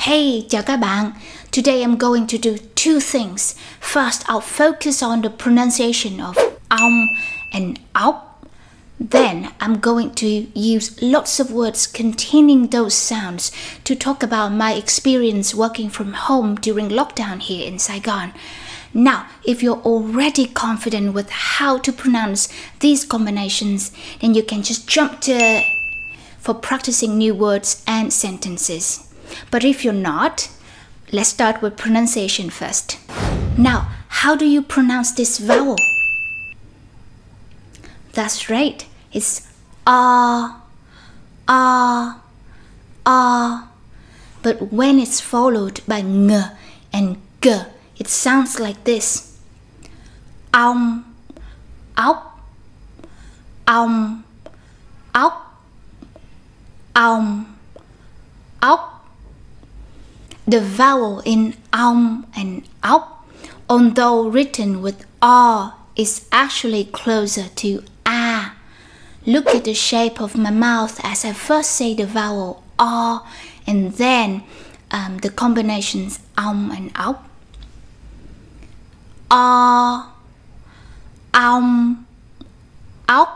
Hey, chào các bạn. Today I'm going to do two things. First, I'll focus on the pronunciation of um and out. Then I'm going to use lots of words containing those sounds to talk about my experience working from home during lockdown here in Saigon. Now, if you're already confident with how to pronounce these combinations, then you can just jump to for practicing new words and sentences. But if you're not, let's start with pronunciation first. Now, how do you pronounce this vowel? That's right, it's ah, ah, ah. But when it's followed by ng and g, it sounds like this. Ong, ốc, ong, ốc, ong, ốc. The vowel in ong and ốc, although written with r, is actually closer to a. Look at the shape of my mouth as I first say the vowel r and then um, the combinations ong and ốc. R, ong, ốc,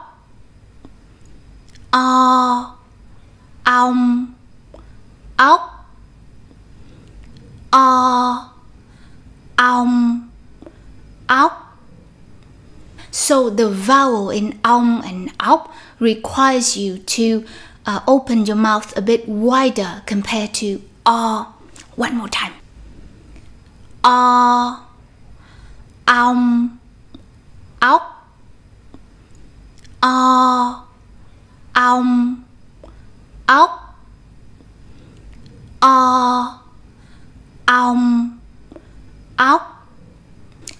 R, ong, O, ong, ốc. So the vowel in ong and ốc requires you to uh, open your mouth a bit wider compared to r. One more time. R, ong, ốc. R, ong, ốc. R, um, ốc.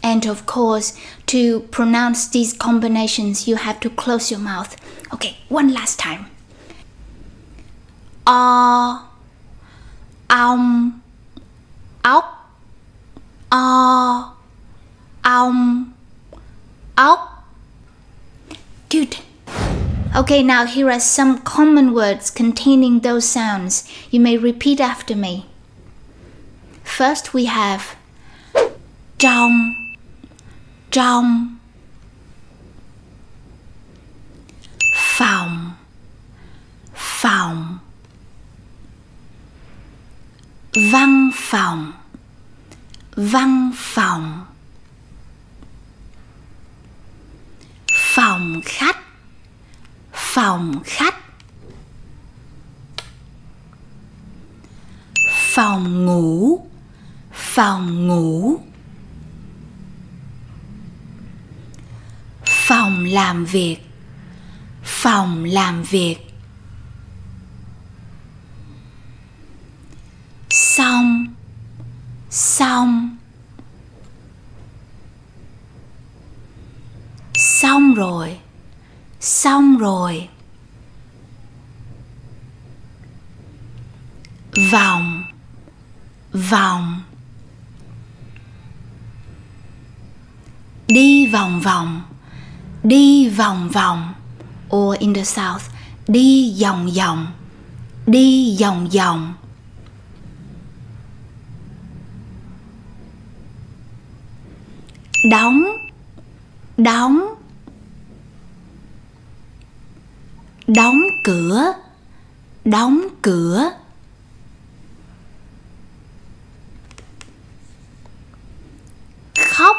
And of course, to pronounce these combinations, you have to close your mouth. Okay, one last time. R, ong, ốc. R, ong, ốc. Good. Okay, now here are some common words containing those sounds. You may repeat after me. First we have trong, trong, phòng, phòng, văn phòng, văn phòng, phòng khách, phòng khách, phòng ngủ phòng ngủ. Phòng làm việc. Phòng làm việc. Xong. Xong. Xong rồi. Xong rồi. Vòng. Vòng. Đi vòng vòng. Đi vòng vòng. Or in the south, đi vòng vòng đi vòng vòng đóng. Đóng. Đóng cửa. Đóng cửa khóc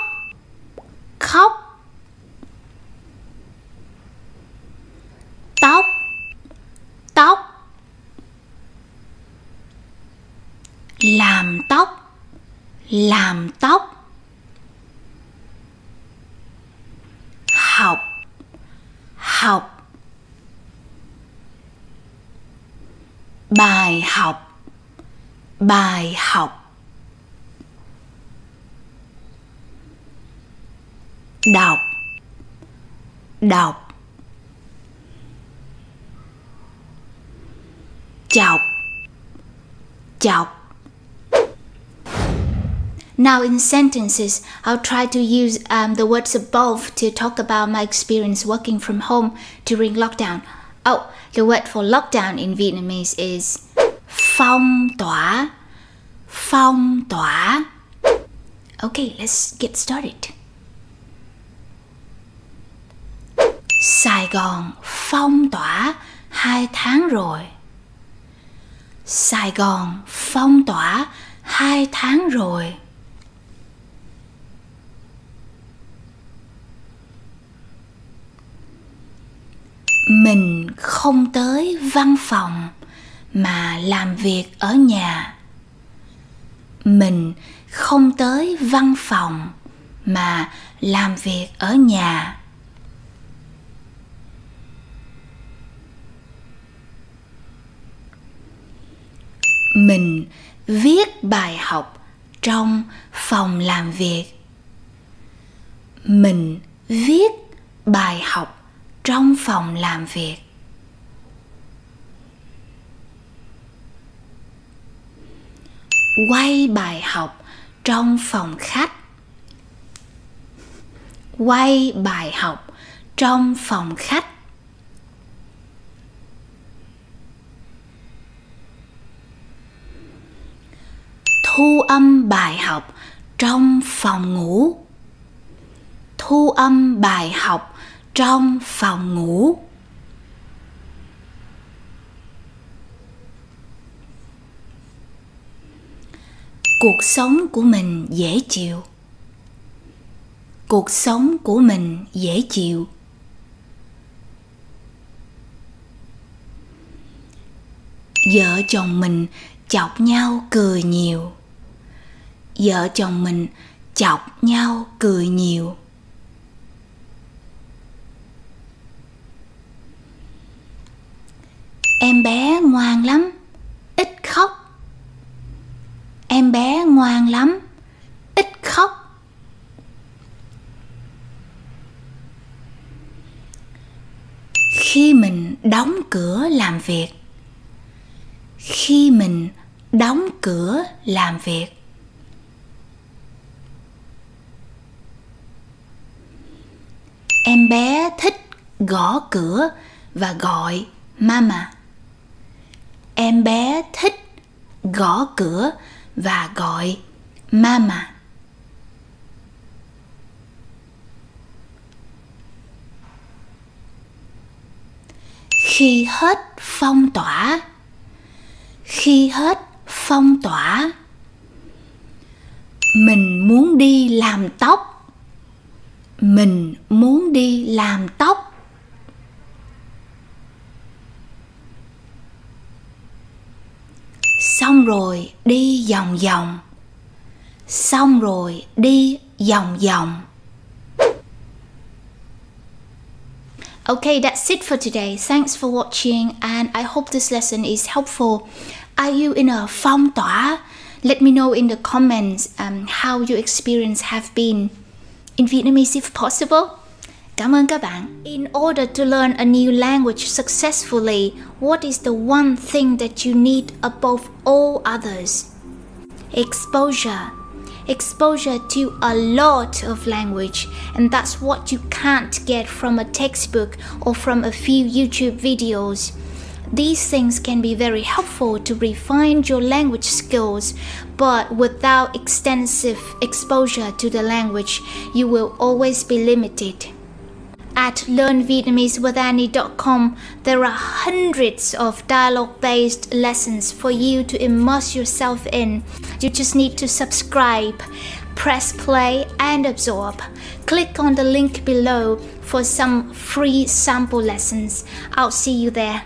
khóc tóc tóc làm tóc. Làm tóc. Học. Học. Bài học. Bài học. Đọc. Đọc. Chọc. Chọc. Now in sentences, I'll try to use um, the words above to talk about my experience working from home during lockdown. Oh, the word for lockdown in Vietnamese is phong tỏa, phong tỏa. Okay, let's get started. Sài Gòn phong tỏa hai tháng rồi. Sài Gòn phong tỏa hai tháng rồi. Mình không tới văn phòng mà làm việc ở nhà. Mình không tới văn phòng mà làm việc ở nhà. mình viết bài học trong phòng làm việc mình viết bài học trong phòng làm việc. Quay bài học trong phòng khách. Quay bài học trong phòng khách. Thu âm bài học trong phòng ngủ. Thu âm bài học trong phòng ngủ. Cuộc sống của mình dễ chịu. Cuộc sống của mình dễ chịu. Vợ chồng mình chọc nhau cười nhiều. Vợ chồng mình chọc nhau cười nhiều. Em bé ngoan lắm. Ít khóc. Em bé ngoan lắm. Ít khóc. Khi mình đóng cửa làm việc. Khi mình đóng cửa làm việc. Em bé thích gõ cửa và gọi mama em bé thích gõ cửa và gọi mama. Khi hết phong tỏa, khi hết phong tỏa, mình muốn đi làm tóc, mình muốn đi làm tóc. Xong rồi đi vòng vòng xong rồi đi vòng vòng Okay, that's it for today. Thanks for watching and I hope this lesson is helpful. Are you in a phong tỏa? Let me know in the comments um, how your experience have been in Vietnamese if possible. Cảm ơn các bạn. In order to learn a new language successfully, what is the one thing that you need above all others? Exposure. Exposure to a lot of language, and that's what you can't get from a textbook or from a few YouTube videos. These things can be very helpful to refine your language skills, but without extensive exposure to the language, you will always be limited. At learnvietnamesewithani.com, there are hundreds of dialogue based lessons for you to immerse yourself in. You just need to subscribe, press play, and absorb. Click on the link below for some free sample lessons. I'll see you there.